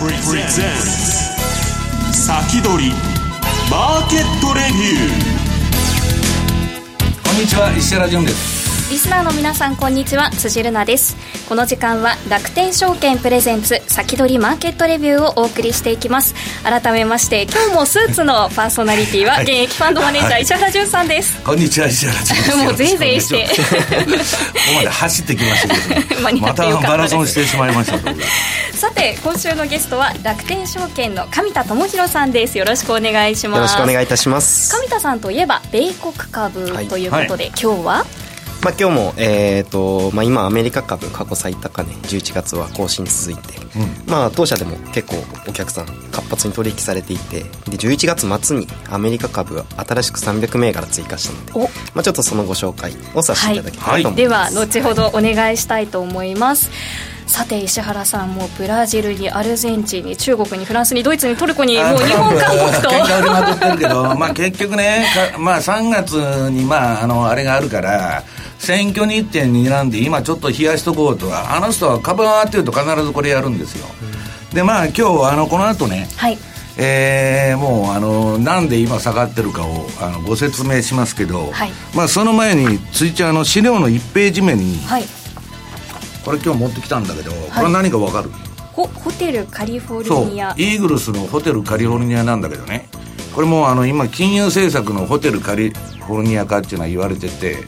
先取りマーケットレビュー。こんにちは石原潤です。リスナーの皆さんこんにちは。辻るなです。この時間は楽天証券プレゼンツ先取りマーケットレビューをお送りしていきます。改めまして今日もスーツのパーソナリティは現役ファンドマネージャー、石原潤さんです、こんにちは石原潤ですもうぜいぜいして。ここまで走ってきましたけど。またマラソンしてしまいましたさて今週のゲストは楽天証券の上田智博さんです。よろしくお願いします。よろしくお願いいたします。上田さんといえば米国株ということで、はい、今日は？まあ、今日も、えーとまあ、今アメリカ株過去最高値11月は更新続いて、うん、まあ、当社でも結構お客さん活発に取引されていてで11月末にアメリカ株新しく300銘柄追加したので、まあ、ちょっとそのご紹介をさせていただきたいと思います、はい、では後ほどお願いしたいと思います。さて石原さんもブラジルにアルゼンチンに中国にフランスにドイツにトルコにもう日本韓国と喧嘩売りまくってるけど、まあ、結局ねまあ、3月に、まあ、あのあれがあるから選挙日程に睨んで今ちょっと冷やしとこうとはあの人は株が上がってると必ずこれやるんですよ、うん、でまあ今日あのこの後ね、はい。えー、もうあのなんで今下がってるかをあのご説明しますけど、はい、まあ、その前についちゃんの資料の1ページ目に、はい、これ今日持ってきたんだけど、これは何か分かる？ホホテルカリフォルニア。イーグルスのホテルカリフォルニアなんだけどね。これもあの今金融政策のホテルカリフォルニア化っていうのは言われてて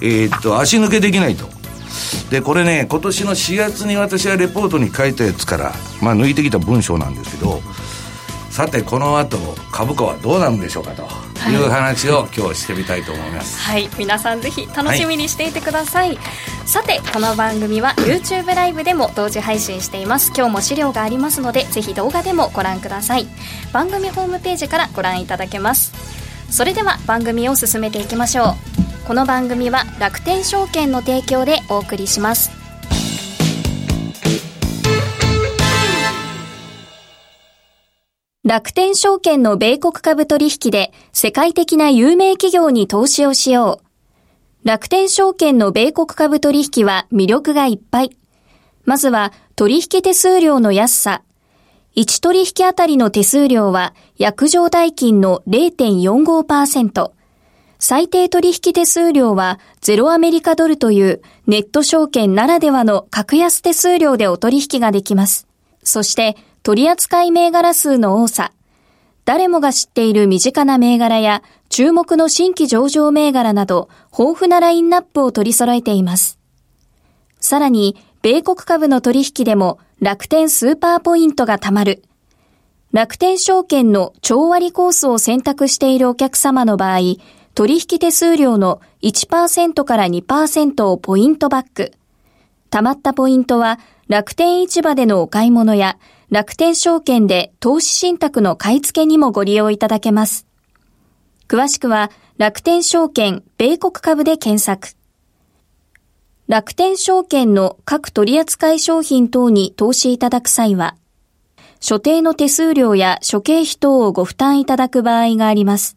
えー、っと、足抜けできないと。で、これね、今年の4月に私はレポートに書いたやつから、まあ、抜いてきた文章なんですけど、さて、この後、株価はどうなるんでしょうかという話を今日してみたいと思います。はい、皆さんぜひ楽しみにしていてください。はい、さて、この番組は YouTube ライブでも同時配信しています。今日も資料がありますので、ぜひ動画でもご覧ください。番組ホームページからご覧いただけます。それでは番組を進めていきましょう。この番組は楽天証券の提供でお送りします楽天証券の米国株取引で世界的な有名企業に投資をしよう。楽天証券の米国株取引は魅力がいっぱい。まずは取引手数料の安さ。1取引あたりの手数料は約定代金の0.45%。最低取引手数料はゼロアメリカドルというネット証券ならではの格安手数料でお取引ができます。そして取扱い銘柄数の多さ。誰もが知っている身近な銘柄や注目の新規上場銘柄など豊富なラインナップを取り揃えています。さらに、米国株の取引でも楽天スーパーポイントが貯まる。楽天証券の超割コースを選択しているお客様の場合、取引手数料の1%から2%をポイントバック。貯まったポイントは楽天市場でのお買い物や楽天証券で投資信託の買い付けにもご利用いただけます。詳しくは楽天証券米国株で検索。楽天証券の各取扱商品等に投資いただく際は、所定の手数料や諸経費等をご負担いただく場合があります。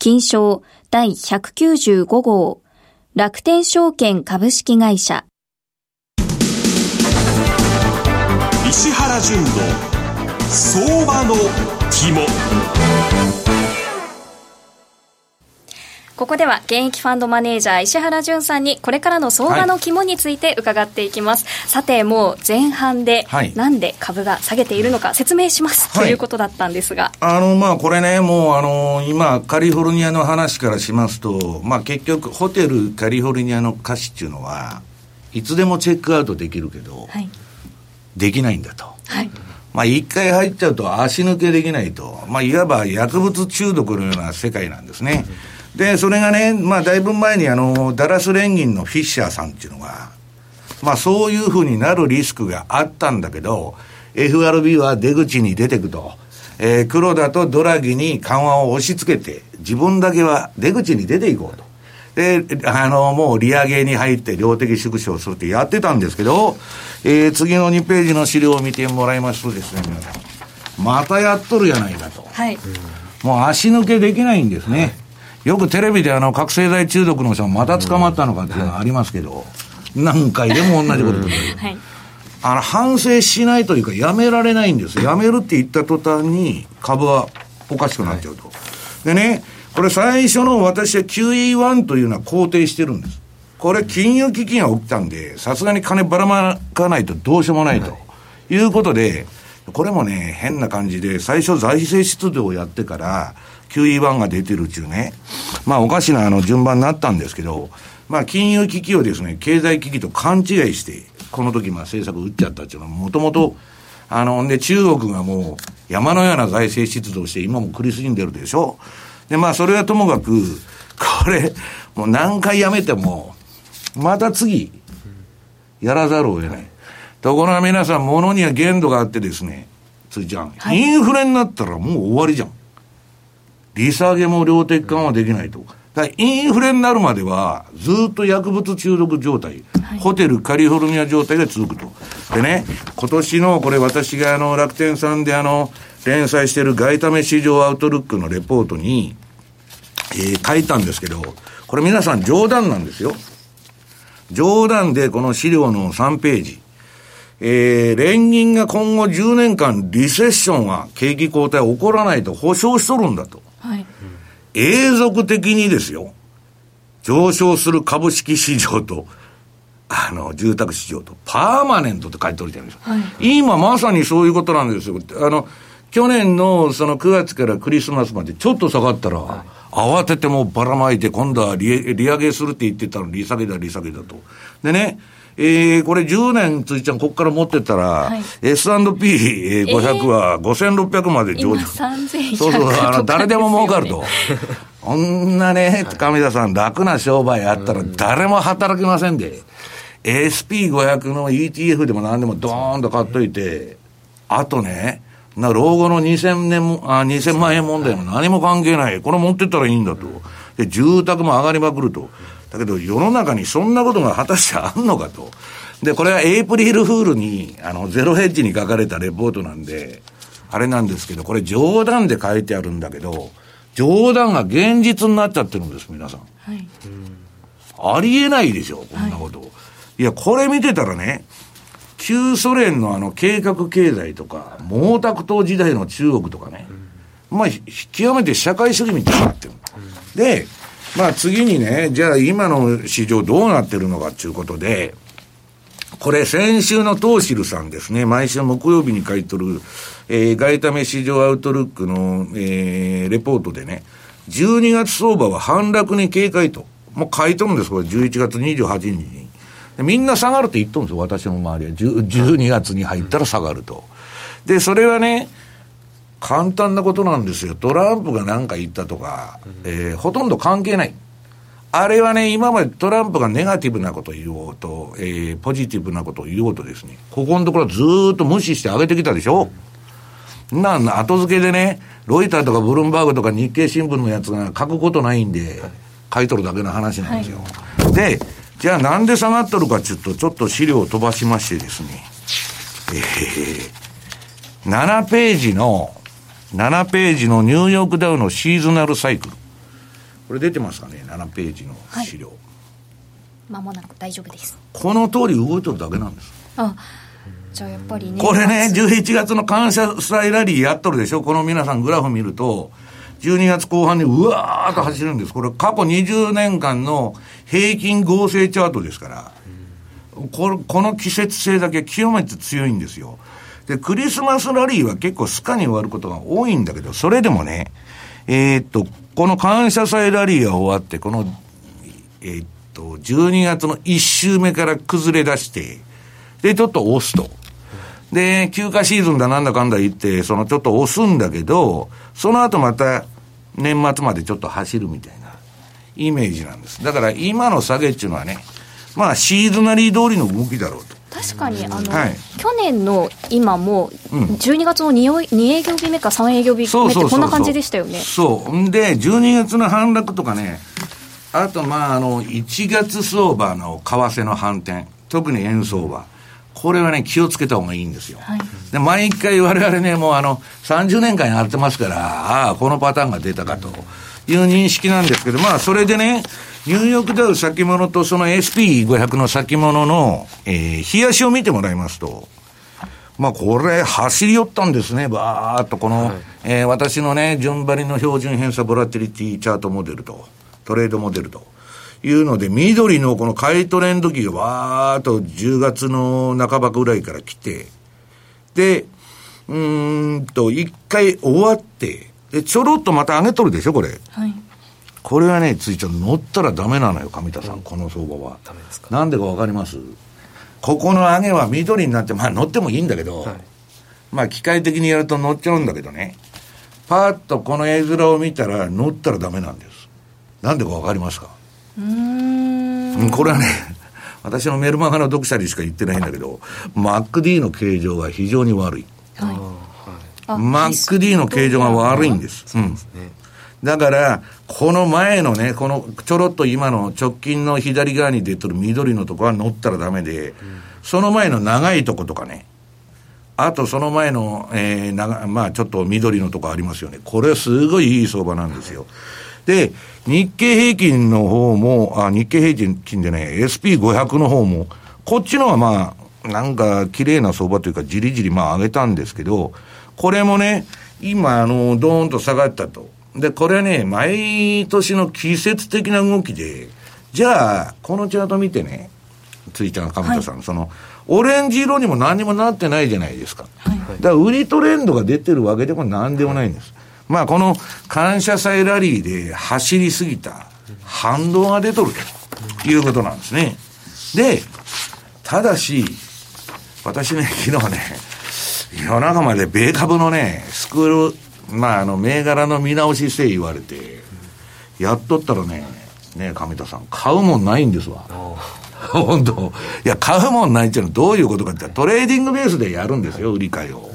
金賞第195号楽天証券株式会社。石原淳の相場の肝。ここでは現役ファンドマネージャー石原淳さんにこれからの相場の肝について伺っていきます、はい、さてもう前半でなんで株が下げているのか説明します、はい、ということだったんですが。あのまあこれねもうあの今カリフォルニアの話からしますとまあ結局ホテルカリフォルニアの価値っていうのはいつでもチェックアウトできるけど、はい、できないんだと。はい。まあ、一回入っちゃうと足抜けできないと、まあ、いわば薬物中毒のような世界なんですね。うんで、それがね、まあ、だいぶ前にあの、ダラス連銀のフィッシャーさんっていうのが、まあ、そういうふうになるリスクがあったんだけど、FRB は出口に出てくと。えー、黒田とドラギに緩和を押し付けて、自分だけは出口に出ていこうと。で、あの、もう利上げに入って量的縮小するってやってたんですけど、えー、次の2ページの資料を見てもらいますとですね、皆さん、またやっとるやないかと。はい。もう足抜けできないんですね。よくテレビであの、覚醒剤中毒の人がまた捕まったのかっていうのがありますけど、何回でも同じこと言ってる。はい。あの、反省しないというか、やめられないんです。やめるって言った途端に、株はおかしくなっちゃうと。でね、これ最初の私は QE1 というのは肯定してるんです。これ金融危機が起きたんで、さすがに金ばらまかないとどうしようもないと。いうことで、これもね、変な感じで、最初財政出動をやってから、QE1 が出てるっていうね、まあおかしなあの順番になったんですけど、まあ金融危機をですね、経済危機と勘違いして、この時まあ政策打っちゃったっていうのは、もともと、あの、で中国がもう山のような財政出動して今も苦しんでるでしょ。で、まあそれはともかく、これ、もう何回やめても、また次、やらざるを得ない。ところが皆さん、物には限度があってですね、ついちゃん、はいインフレになったらもう終わりじゃん。利下げも量的緩和できないと。だインフレになるまでは、ずっと薬物中毒状態、ホテルカリフォルニア状態が続くと。でね、今年の、これ私があの、楽天さんであの、連載してる外為市場アウトルックのレポートに、えー書いたんですけど、これ皆さん冗談なんですよ。冗談でこの資料の3ページ。えー、連銀が今後10年間リセッションは景気後退起こらないと保証しとるんだと。はい。永続的にですよ。上昇する株式市場と、あの、住宅市場と、パーマネントって書いておいてるんですよ。今まさにそういうことなんですよ。あの、去年のその9月からクリスマスまでちょっと下がったら、慌ててもうばらまいて、今度は利利上げするって言ってたの利下げだ、利下げだと。でね、えー、これ10年、ついちゃん、ここから持ってったら、い S&P500 は5600まで上今場。3100そうそう、あの、誰でも儲かると。こんなね、亀田さん、楽な商売あったら誰も働きませんで。SP500 の ETF でも何でもドーンと買っといて、あとね、な老後の2000年も、あ、2000万円問題も何も関係ない。これ持ってったらいいんだと。で、住宅も上がりまくると。だけど世の中にそんなことが果たしてあんのかと。で、これはエイプリルフールに、あの、ゼロヘッジに書かれたレポートなんで、あれなんですけど、これ冗談で書いてあるんだけど、冗談が現実になっちゃってるんです、皆さん。はい。ありえないでしょ、こんなこと。い、や、これ見てたらね、旧ソ連のあの計画経済とか、毛沢東時代の中国とかね、まあ、ひ極めて社会主義みたいになってる。で、まあ次にね、じゃあ今の市場どうなってるのかっていうことで、これ先週のトーシルさんですね、毎週木曜日に書いとる、えー、外為市場アウトルックの、えー、レポートでね、12月相場は反落に警戒と。もう書いとるんです、これ11月28日に。みんな下がるって言っとるんですよ、私の周りは。12月に入ったら下がると。で、それはね、簡単なことなんですよ。トランプが何か言ったとか、えーほとんど関係ない。あれはね、今までトランプがネガティブなことを言おうと、えーポジティブなことを言おうとですね、ここのところずーっと無視して上げてきたでしょな後付けでね、ロイターとかブルームバーグとか日経新聞のやつが書くことないんで、書いとるだけの話なんですよ。で、じゃあなんで下がっとるかちょっと、ちょっと資料を飛ばしましてですね、えー、7ページの、7ページのニューヨークダウのシーズナルサイクル。これ出てますかね ?7 ページの資料。まもなく大丈夫です。この通り動いとるだけなんです。あ、じゃあやっぱりね。これね、11月の感謝祭ラリーやっとるでしょ？この皆さんグラフ見ると、12月後半にうわーっと走るんです。これ過去20年間の平均合成チャートですから、この季節性だけ極めて強いんですよ。で、クリスマスラリーは結構スカに終わることが多いんだけど、それでもね、えーっと、この感謝祭ラリーが終わって、この、えーっと、12月の1週目から崩れ出して、で、ちょっと押すと。で、休暇シーズンだなんだかんだ言って、そのちょっと押すんだけど、その後また年末までちょっと走るみたいなイメージなんです。だから今の下げっていうのはね、まあシーズナリー通りの動きだろうと。確かにあの、はい去年の今もうん12月の 2, 2営業日目か3営業日目ってこんな感じでしたよねそう。んで、12月の反落とかね、あと、まあ、あの、1月相場の為替の反転、特に円相場。これはね、気をつけた方がいいんですよ。はいで、毎回我々ね、もうあの、30年間やってますから、ああ、このパターンが出たかという認識なんですけど、まあ、それでね、ニューヨークダウ先物とその SP500 の先物の、えー、冷やしを見てもらいますと、まあ、これ、走り寄ったんですね、ばーっと、この、えー私のね、順張りの標準偏差ボラティリティチャートモデルと、トレードモデルというので、緑のこの買いトレンド期がわーっと10月の半ばぐらいから来て、で、うーんと、一回終わって、で、ちょろっとまた上げとるでしょ、これ。はいこれはね、ついちゃん、乗ったらダメなのよ、上田さん、この相場は。ダメですか？なんでかわかります？ここの上げは緑になって、まあ乗ってもいいんだけど、はい。まあ機械的にやると乗っちゃうんだけどね、パーッとこの絵面を見たら乗ったらダメなんです。なんでかわかりますか？うーん。うんこれはね、私のメルマガの読者にしか言ってないんだけど、MacD の形状が非常に悪い。はい。あ MacD の形状が悪いんです。うん。だから、この前のね、このちょろっと今の直近の左側に出てる緑のとこは乗ったらダメで、その前の長いとことかね、あとその前の、えー、長まあちょっと緑のとこありますよね。これはすごいいい相場なんですよ。で、日経平均の方も、あ、日経平均でね、SP500 の方も、こっちのはまあ、なんか綺麗な相場というか、じりじりまあ上げたんですけど、これもね、今、あの、ドーンと下がったと。で、これはね、毎年の季節的な動きで、じゃあ、このチャート見てね、ついちゃん、亀田さん、その、オレンジ色にも何にもなってないじゃないですか。だから、売りトレンドが出てるわけでも何でもないんです。まあ、この感謝祭ラリーで走りすぎた反動が出とるということなんですね。で、ただし、私ね、昨日ね、夜中まで米株のね、スクール、まあ、あの、銘柄の見直しせい言われて、やっとったらね、ね、上田さん、買うもんないんですわ。本当いや、買うもんないっていうのはどういうことかって、トレーディングベースでやるんですよ、売り買いを。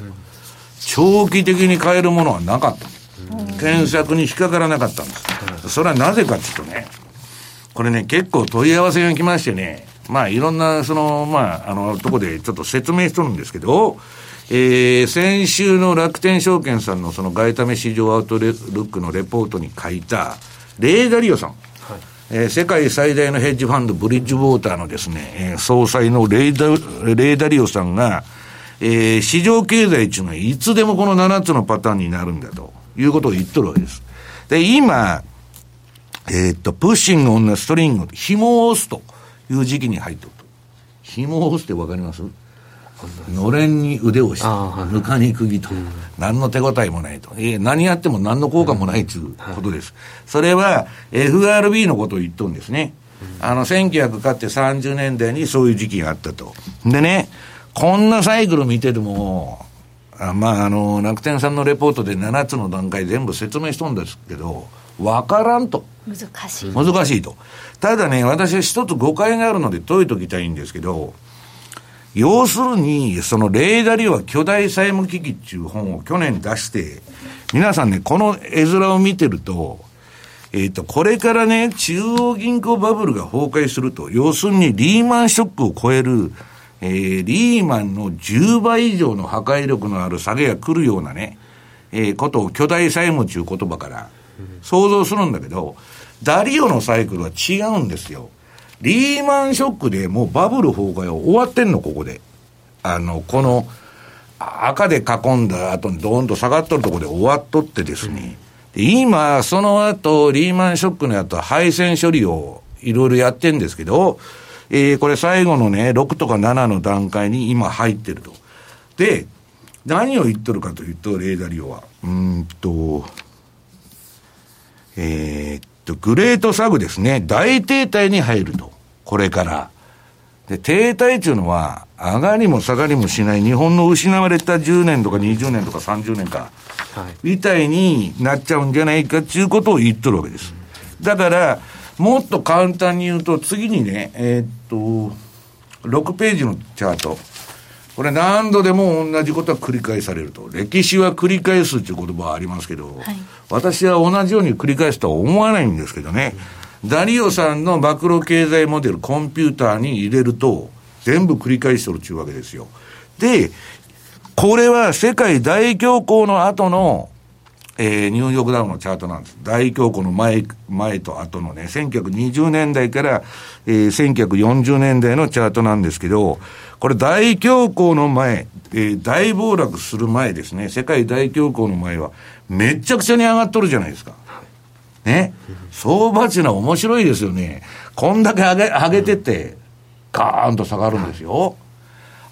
長期的に買えるものはなかった。検索に引っかからなかったんです。それはなぜかっていうとね、これね、結構問い合わせが来ましてね、まあいろんな、その、まあ、あの、とこでちょっと説明しとるんですけど、えー、先週の楽天証券さんのその外為市場アウトルックのレポートに書いた、レーダリオさん。えー世界最大のヘッジファンド、ブリッジウォーターのですね、えー総裁のレーダ、レーダリオさんが、えー市場経済っていうのはいつでもこの7つのパターンになるんだということを言っとるわけです。で、今、えーっと、プッシングオンのストリング、紐を押すという時期に入ってると。紐を押すってわかります？のれんに腕を押して、ぬかに釘と、何の手応えもないと。いえ何やっても何の効果もないということです。それは FRB のことを言っとるんですね。あの、1900買って30年代にそういう時期があったと。でね、こんなサイクル見てても、あまあ、あの、楽天さんのレポートで7つの段階全部説明しとんですけど、わからんと。難しい難しいと。ただね、私は一つ誤解があるので解いときたいんですけど、要するに、そのレーダリオは巨大債務危機っていう本を去年出して、皆さんね、この絵面を見てると、えっ、と、これからね、中央銀行バブルが崩壊すると、要するにリーマンショックを超える、えー、リーマンの10倍以上の破壊力のある下げが来るようなね、えーことを巨大債務っていう言葉から想像するんだけど、ダリオのサイクルは違うんですよ。リーマンショックでもうバブル崩壊は終わってんの、ここで。あの、この、あ赤で囲んだ後にドーンと下がっとるところで終わっとってですね。で今、その後、リーマンショックの後、配線処理をいろいろやってんですけど、えーこれ最後のね、6とか7の段階に今入ってると。で、何を言っとるかというと、レーダリオは。うーんと、えーっと、グレートサグですね。大停滞に入ると。これから。で、停滞っていうのは、上がりも下がりもしない日本の失われた10年とか20年とか30年か、はいみたいになっちゃうんじゃないかっていうことを言っとるわけです。だから、もっと簡単に言うと、次にね、えーっと、6ページのチャート。これ何度でも同じことは繰り返されると。歴史は繰り返すっていう言葉はありますけど、はい、私は同じように繰り返すとは思わないんですけどね。ダリオさんのマクロ経済モデル、コンピューターに入れると、全部繰り返しとるっていうわけですよ。で、これは世界大恐慌の後の、えー、ニューヨークダウンのチャートなんです。大恐慌の前、前と後のね、1920年代から、えー、1940年代のチャートなんですけど、これ大恐慌の前、えー、大暴落する前ですね、世界大恐慌の前は、めちゃくちゃに上がっとるじゃないですか。ね？相場っていうのは面白いですよね。こんだけ上げ、上げてて、ガーンと下がるんですよ。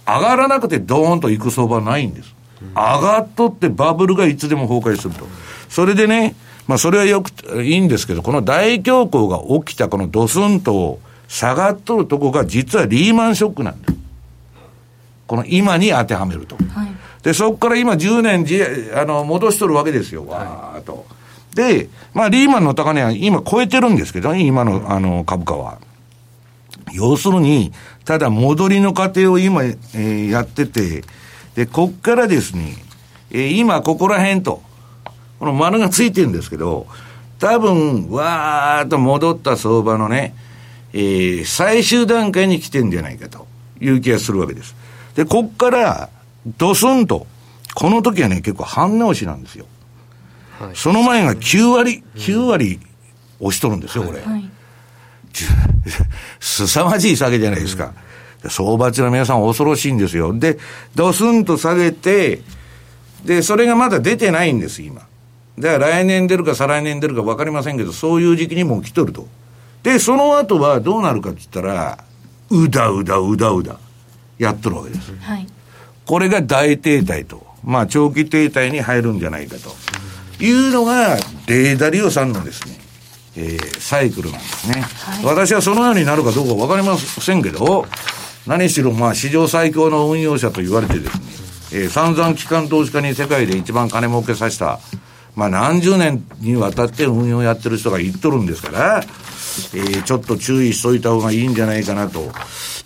上がらなくてドーンと行く相場ないんです。上がっとってバブルがいつでも崩壊すると。それでね、まあそれはよく、いいんですけど、この大恐慌が起きたこのドスンと下がっとるとこが実はリーマンショックなんです。この今に当てはめると。はい、で、そこから今10年じあの戻しとるわけですよ、わーっと。で、まあリーマンの高値は今超えてるんですけどね、今のあの株価は。要するに、ただ戻りの過程を今、えー、やってて、で、こっからですね、えー、今ここら辺と、この丸がついてるんですけど、多分、わーっと戻った相場のね、えー、最終段階に来てんじゃないかという気がするわけです。で、こっから、ドスンと、この時はね、結構半直しなんですよ。はい、その前が9割、9割押しとるんですよ、これ。はい、すさまじい下げじゃないですか。相場っていうのは皆さん恐ろしいんですよ。で、ドスンと下げて、で、それがまだ出てないんです、今。だから来年出るか再来年出るか分かりませんけど、そういう時期にもう来とると。で、その後はどうなるかって言ったら、うだうだうだうだ。やっとるわけです。はい、これが大停滞と、まあ長期停滞に入るんじゃないかというのが、レーダリオさんのですね、えー、サイクルなんですね、はい、私はそのようになるかどうかわかりませんけど、何しろまあ史上最強の運用者と言われてですね、えー、散々機関投資家に世界で一番金儲けさせた、まあ何十年にわたって運用やってる人が言っとるんですから、えー、ちょっと注意しといた方がいいんじゃないかなと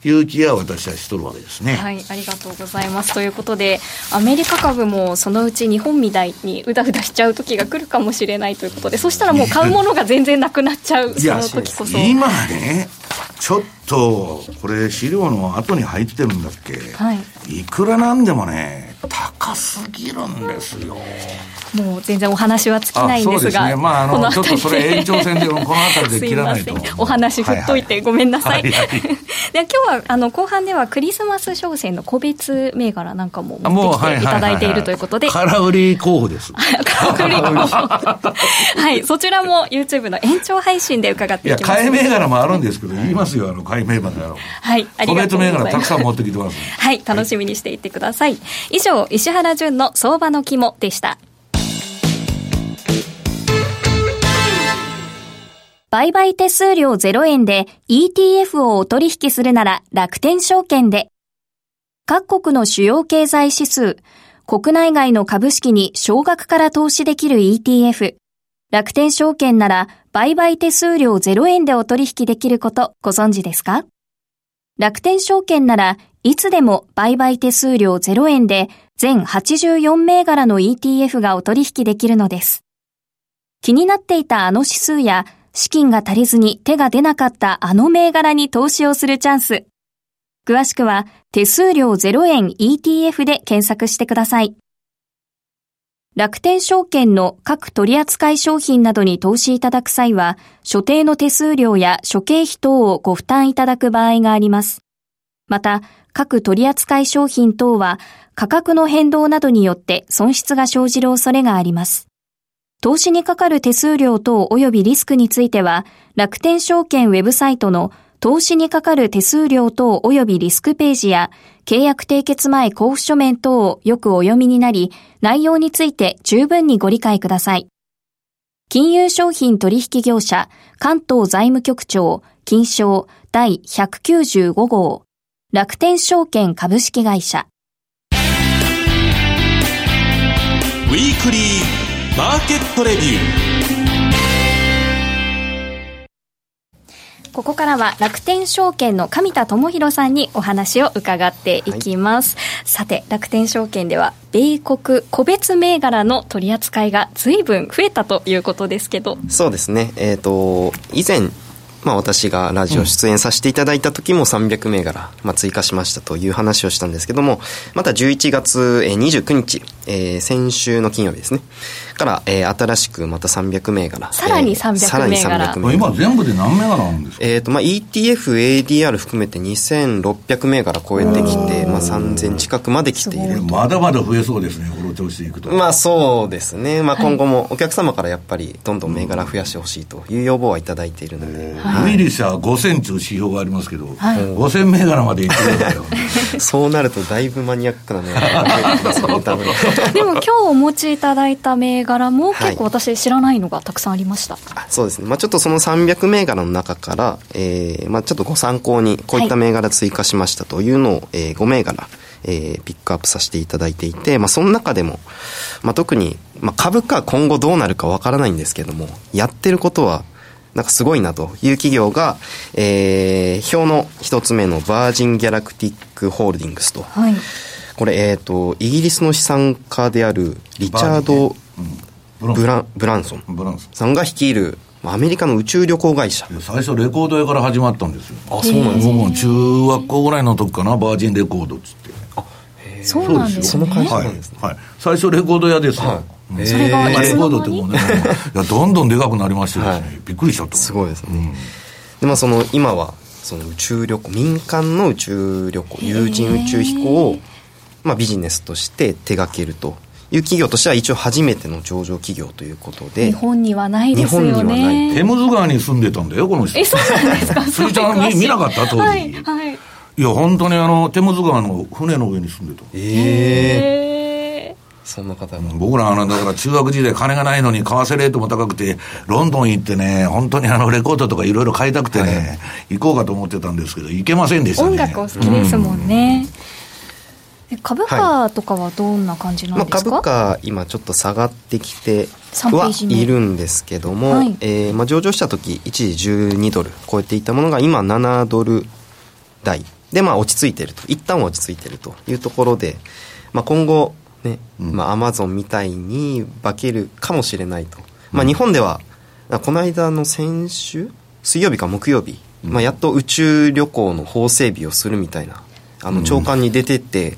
いう気は私はしとるわけですね。はい、ありがとうございます。ということで、アメリカ株もそのうち日本みたいにうだうだしちゃう時が来るかもしれないということで、そしたらもう買うものが全然なくなっちゃう、その時こそ。今ね、ちょっと、これ資料の後に入ってるんだっけ、はい、いくらなんでもね、高すぎるんですよ。もう全然お話は尽きないんですが、ね、まあ、あのちょっとそれ延長戦でこの辺りで切らないとお話振っといてごめんなさい、はいはい、で今日はあの後半ではクリスマス商戦の個別銘柄なんかも持ってきていただいているということで。空売り候補です。空売り候補。はい。そちらも YouTube の延長配信で伺っていきます。いや買い銘柄もあるんですけど言いますよ。あの買い銘柄。はい。ありがとうございます。たくさん持ってきてます。はい。楽しみにしていてください、以上石原淳の相場の肝でした売買手数料0円で ETF をお取引するなら楽天証券で。各国の主要経済指数、国内外の株式に少額から投資できる ETF。楽天証券なら売買手数料0円でお取引できることご存知ですか？楽天証券ならいつでも売買手数料0円で全84銘柄の ETF がお取引できるのです。気になっていたあの指数や資金が足りずに手が出なかったあの銘柄に投資をするチャンス。詳しくは手数料0円 ETF で検索してください。楽天証券の各取扱商品などに投資いただく際は、所定の手数料や諸経費等をご負担いただく場合があります。また、各取扱商品等は価格の変動などによって損失が生じる恐れがあります。投資にかかる手数料等及びリスクについては、楽天証券ウェブサイトの投資にかかる手数料等及びリスクページや、契約締結前交付書面等をよくお読みになり、内容について十分にご理解ください。金融商品取引業者、関東財務局長、金賞第195号、楽天証券株式会社。ウィークリーマーケットレビューここからは楽天証券の上田智博さんにお話を伺っていきます。はい、さて、楽天証券では、米国個別銘柄の取り扱いが随分増えたということですけど。そうですね。えっ、ー、と、以前、まあ、私がラジオ出演させていただいた時も300銘柄、まあ、追加しましたという話をしたんですけども、また11月29日、えー、先週の金曜日ですね。から、えー、新しくまた300銘柄。さらに300銘柄。えー、今全部で何銘柄あるんですか？えっ、ー、と、まあ、ETF、ADR 含めて2600銘柄超えてきて、まあ、3000近くまで来ているまだまだ増えそうですね、この調子でいくと。まあ、そうですね。まあ、今後もお客様からやっぱり、どんどん銘柄増やしてほしいという要望はいただいているので。はい、ウィリスは5000という指標がありますけど、はい、5000銘柄までいってるんだよ。そうなると、だいぶマニアックな銘柄が増えてきますね。でも今日お持ちいただいた銘柄も結構私知らないのがたくさんありました、はい、そうですね、まあ、ちょっとその300銘柄の中から、えーまあ、ちょっとご参考にこういった銘柄追加しましたというのを、はい、えー、5銘柄えー、ピックアップさせていただいていて、まあ、その中でも、まあ、特に、まあ、株価今後どうなるかわからないんですけども、やってることは、なんかすごいなという企業が、えー、表の一つ目のバージンギャラクティックホールディングスと、はい、これ、えっ、ー、と、イギリスの資産家であるリチャード・ブラブラン。ソンさんが率いるアメリカの宇宙旅行会社。最初レコード屋から始まったんですよ。あそうなんですね。中学校ぐらいの時かなバージンレコードっつって。あそうなんですね。その会社なんですね、はい、はい、最初レコード屋ですよ、はい。それがレコードってもうね いやどんどんでかくなりましてですね、はい、びっくりしちゃったすごいですね、うん、でまあその今はその宇宙旅行民間の宇宙旅行有人宇宙飛行をまあ、ビジネスとして手掛けるという企業としては一応初めての上場企業ということで。日本にはないですよね。日本にはない。テムズ川に住んでたんだよこの人。えそうなんですか？それちゃん見見なかった当時、はい、はい、いや本当にあのテムズ川の船の上に住んでた。ええー。そんな方僕らあのだから中学時代金がないのに為替レートも高くてロンドン行ってね本当にあのレコードとかいろいろ買いたくてね、はい、行こうかと思ってたんですけど行けませんでしたね。音楽お好きですもんね、うん株価とかはどんな感じなんですか、はい。まあ、株価今ちょっと下がってきてはいるんですけども、はい、えー、まあ、上場した時一時12ドル超えていたものが今7ドル台。でまあ落ち着いてると。一旦落ち着いてるというところで、まあ、今後ね、まあ、アマゾンみたいに化けるかもしれないと、まあ、日本ではこの間の先週？水曜日か木曜日、まあ、やっと宇宙旅行の法整備をするみたいなあの長官に出てて、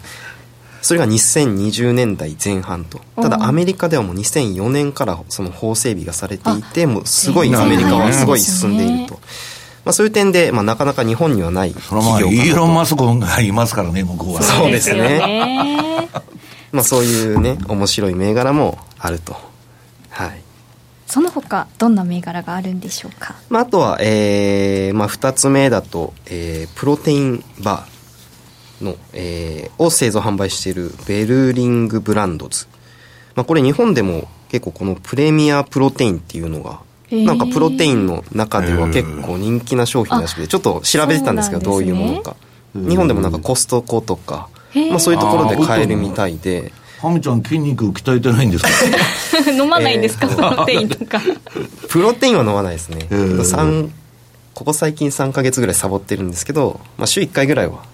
それが2020年代前半と。ただアメリカではもう2004年からその法整備がされていてもうすごいアメリカはすごい進んでいると。まあ、そういう点で、まあ、なかなか日本にはない企業かなと。イーロン・マスクがいますからね向こうは。そうですね。まあそういうね面白い銘柄もあると。はい。その他どんな銘柄があるんでしょうか、まあ、あとは、えーまあ、2つ目だと、えー、プロテインバーの、えー、を製造販売しているベルリングブランドズ、まあ、これ日本でも結構このプレミアプロテインっていうのがなんかプロテインの中では結構人気な商品らしくてちょっと調べてたんですけどどういうものか。日本でもなんかコストコとか、まあ、そういうところで買えるみたいで。ハミちゃん筋肉鍛えてないんですか？飲まないんですか、プロテインとか。プロテインは飲まないですねここ最近3か月ぐらいサボってるんですけど、まあ、週1回ぐらいは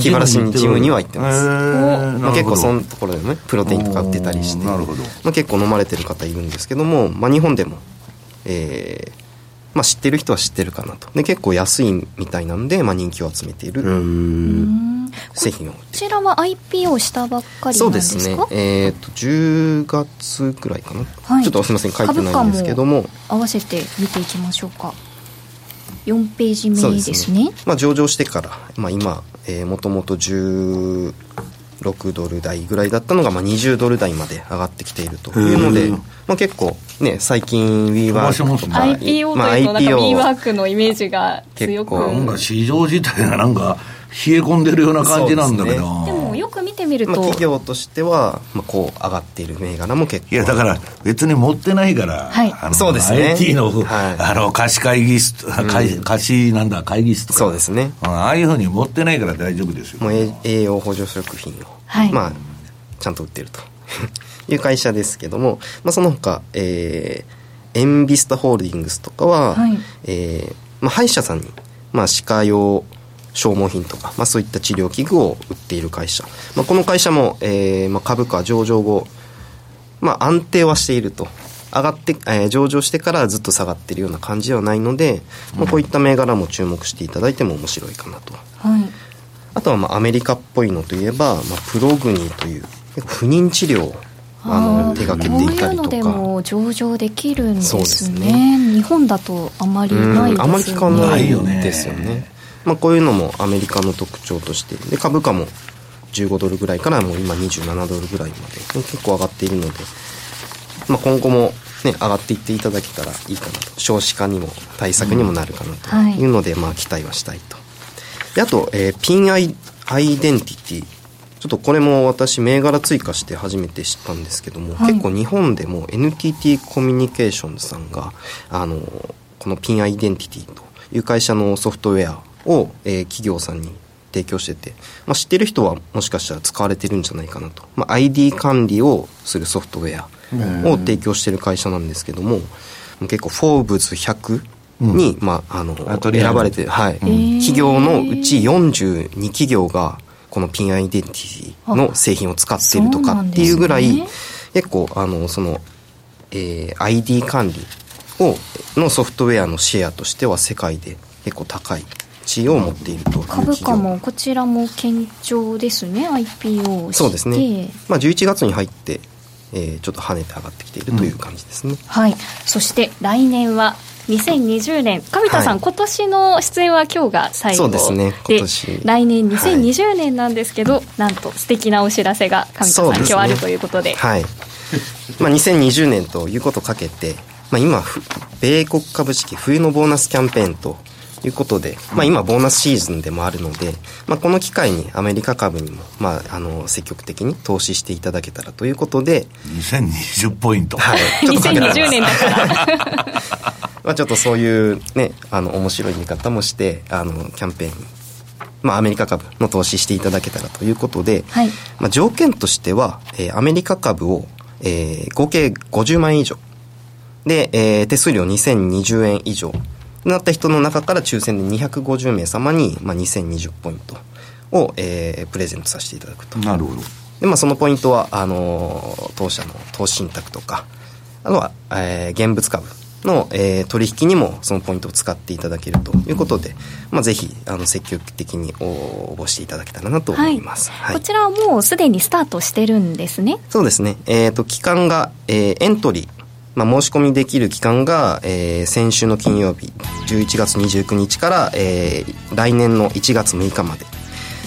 気晴らしにジムには行ってます、まあ、結構そのところでねプロテインとか売ってたりしてなるほど、まあ、結構飲まれてる方いるんですけども、まあ、日本でも、えーまあ、知ってる人は知ってるかなと。で結構安いみたいなんで、まあ、人気を集めている。製品をこちらは IPO したばっかりなんですか？そうですね。えっ、ー、と10月ぐらいかな、はい、ちょっとすみません書いてないんですけども合わせて見ていきましょうか4ページ目ですね、ね、まあ、上場してから、まあ、今もともと16ドル台ぐらいだったのが、まあ、20ドル台まで上がってきているというので、まあ、結構ね最近 WeWork とか IPO というとなんか WeWork のイメージが強く。なんか市場自体がなんか冷え込んでるような感じなんだけど、でもよく見てみると、まあ、企業としては、まあ、こう上がっている銘柄も結構。いやだから別に持ってないから、はい、あのそうですね。IT の,、はい、あの貸し会議室、うん、貸しなんだ会議室とか。そうですね。ああいうふうに持ってないから大丈夫ですよ。もう栄養補助食品を、はい、まあちゃんと売ってると。いう会社ですけども、まあ、その他、えー、エンビスタホールディングスとかは、はい、えーまあ、歯医者さんにまあ、歯科用消耗品とか、まあ、そういった治療器具を売っている会社、まあ、この会社も、えーまあ、株価上場後、まあ、安定はしていると。上がって、えー、上場してからずっと下がってるような感じではないので、うん、まあ、こういった銘柄も注目していただいても面白いかなと、はい、あとはまあアメリカっぽいのといえば、まあ、プログニーという不妊治療あの手がけていたりとか。こういうのでも上場できるんですね、ね、日本だとあまりないですよね。あまり聞かないですよねまあ、こういうのもアメリカの特徴として。で株価も15ドルぐらいからもう今27ドルぐらいまで。結構上がっているので、まあ、今後も、ね、上がっていっていただけたらいいかなと。少子化にも対策にもなるかなと。い。うので、まあ、期待はしたいと。であと、えー、 Ping Identity ちょっとこれも私銘柄追加して初めて知ったんですけども、はい、結構日本でも NTT コミュニケーションズさんがあのこのピンアイデンティティという会社のソフトウェアを、えー、企業さんに提供してて、まあ、知ってる人はもしかしたら使われてるんじゃないかなと、まあ、ID 管理をするソフトウェアを提供してる会社なんですけども、結構「フォーブズ100」に、うん、まあ、あの選ばれて、はい、企業のうち42企業がこのピンアイデンティティの製品を使っているとかっていうぐらい、ね、結構あのその、えー、ID 管理をのソフトウェアのシェアとしては世界で結構高い地位を持っていると株価もこちらも堅調ですね IPO そうですね、まあ、11月に入って、えー、ちょっと跳ねて上がってきているという感じですね、うん、はい。そして来年は2020年。上田さん、はい、今年の出演は今日が最後そうですね今年。来年2020年なんですけど、はい、なんと素敵なお知らせが上田さん、ね、今日あるということで。はい。まあ、2020年ということをかけて、まあ、今米国株式冬のボーナスキャンペーンということで、まあ、今ボーナスシーズンでもあるので、まあ、この機会にアメリカ株にも、まあ、あの積極的に投資していただけたらということで2020ポイント。はい。ちょっと2020年だから。まあ、ちょっとそういうね、あの、面白い見方もして、あの、キャンペーンに、まあ、アメリカ株の投資していただけたらということで、はい、まあ、条件としては、えー、アメリカ株を、えー、合計50万円以上。で、えー、手数料2020円以上。なった人の中から抽選で250名様に、まあ、2020ポイントを、えー、プレゼントさせていただくと。なるほど。で、まあ、そのポイントは、あのー、当社の投資信託とか、あとは、えー、現物株の、えー、取引にもそのポイントを使っていただけるということで、まあ、ぜひあの積極的に応募していただけたらなと思います、はいはい、こちらはもうすでにスタートしてるんですね。そうですね、えーと、期間が、えー、エントリーまあ、申し込みできる期間が、えー、先週の金曜日11月29日から、えー、来年の1月6日まで。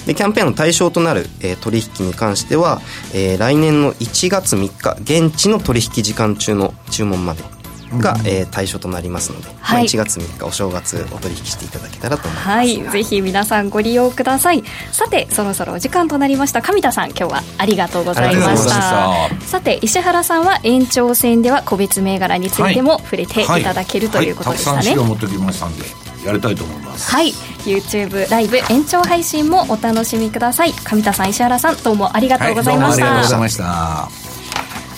でキャンペーンの対象となる、えー、取引に関しては、えー、来年の1月3日現地の取引時間中の注文まで。が、えー、対象となりますので、はい、まあ、1月3日お正月お取引していただけたらと思います、はい、ぜひ皆さんご利用ください。さてそろそろお時間となりました。上田さん今日はありがとうございました。さて石原さんは延長戦では個別銘柄についても触れていただける、ということでしたね、はい、たくさん資料持ってきましたんでやりたいと思います。はい。YouTube ライブ延長配信もお楽しみください。上田さん石原さんどうもありがとうございました、はい、ありがとうございました